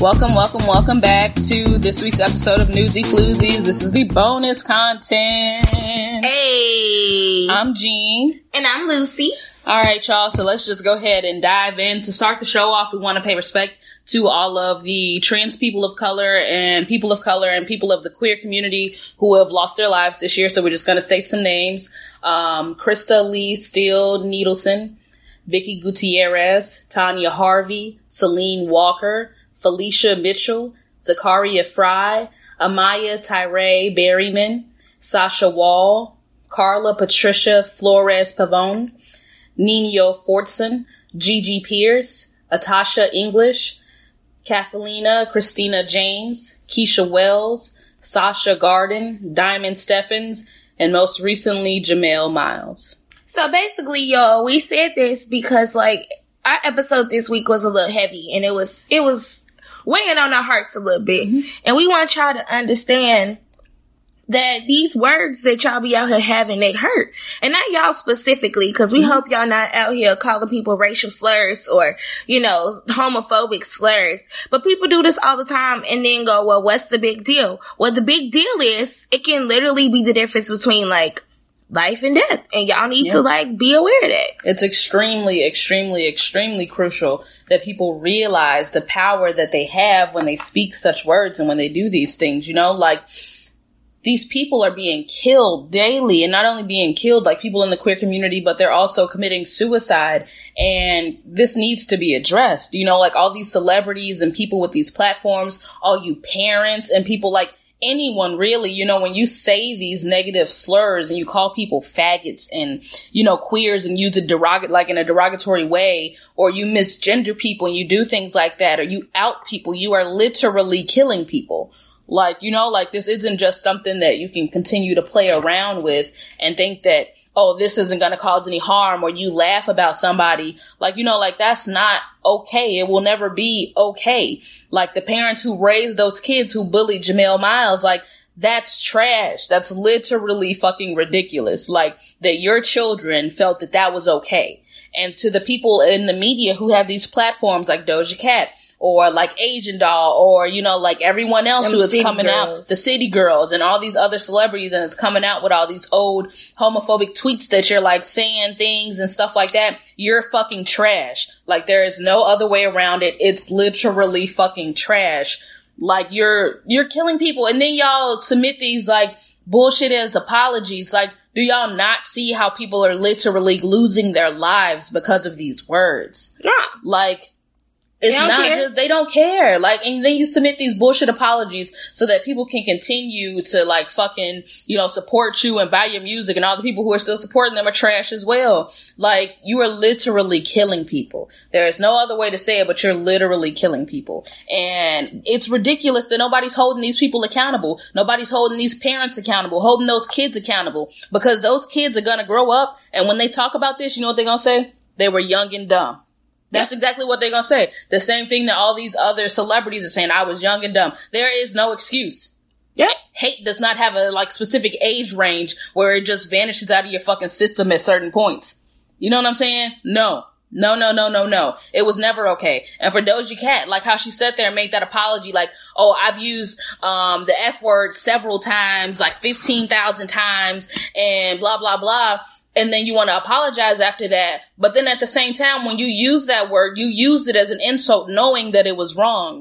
Welcome, welcome, welcome back to this week's episode of Newsy Floozies. This is the bonus content. Hey. I'm Jean. And I'm Lucy. All right, y'all. So let's just go ahead and dive in. To start the show off, we want to pay respect to all of the trans people of color and people of color and people of the queer community who have lost their lives this year. So we're just going to state some names. Um, Krista Lee Steele Needleson, Vicky Gutierrez, Tonya Harvey, Celine Walker, Phylicia Mitchell, Zakaria Fry, Amia Tyrae Berryman, Sasha Wall, Carla Patricia Flores Pavone, Nino Fortson, Gigi Pierce, Atasha English, Kathalina Christina James, Keisha Wells, Sasha Garden, Diamond Stephens, and most recently Jamel Myles. So basically, y'all, we said this because like our episode this week was a little heavy and it was it was weighing on our hearts a little bit. Mm-hmm. And we want y'all to understand that these words that y'all be out here having, they hurt. And not y'all specifically, cause we mm-hmm. hope y'all not out here calling people racial slurs or, you know, homophobic slurs. But people do this all the time and then go, well, what's the big deal? Well, the big deal is it can literally be the difference between like life and death. And y'all need yeah. to like be aware of that. It's extremely, extremely, extremely crucial that people realize the power that they have when they speak such words and when they do these things, you know, like these people are being killed daily and not only being killed like people in the queer community but they're also committing suicide and this needs to be addressed you know like all these celebrities and people with these platforms all you parents and people like anyone really, you know, when you say these negative slurs and you call people faggots and, you know, queers and use a derogatory, like in a derogatory way, or you misgender people and you do things like that, or you out people, you are literally killing people. Like, you know, like this isn't just something that you can continue to play around with and think that, oh, this isn't going to cause any harm or you laugh about somebody. Like, you know, like that's not okay. It will never be okay. Like the parents who raised those kids who bullied Jamel Myles, like that's trash. That's literally fucking ridiculous. Like that your children felt that that was okay. And to the people in the media who have these platforms like Doja Cat, or like Asian Doll or, you know, like everyone else Them who is coming girls. out, the City Girls and all these other celebrities and it's coming out with all these old homophobic tweets that you're like saying things and stuff like that. You're fucking trash. Like there is no other way around it. It's literally fucking trash. Like you're, you're killing people and then y'all submit these like bullshit as apologies. Like, do y'all not see how people are literally losing their lives because of these words? Yeah. Like, it's not care. just they don't care. Like, and then you submit these bullshit apologies so that people can continue to like fucking, you know, support you and buy your music and all the people who are still supporting them are trash as well. Like, you are literally killing people. There is no other way to say it, but you're literally killing people. And it's ridiculous that nobody's holding these people accountable. Nobody's holding these parents accountable, holding those kids accountable because those kids are gonna grow up and when they talk about this, you know what they're gonna say? They were young and dumb. That's exactly what they're gonna say. The same thing that all these other celebrities are saying. I was young and dumb. There is no excuse. Yeah. Hate does not have a like specific age range where it just vanishes out of your fucking system at certain points. You know what I'm saying? No. No, no, no, no, no. It was never okay. And for Doja Cat, like how she sat there and made that apology, like, oh, I've used um, the F word several times, like 15,000 times, and blah, blah, blah and then you want to apologize after that. But then at the same time, when you use that word, you used it as an insult knowing that it was wrong.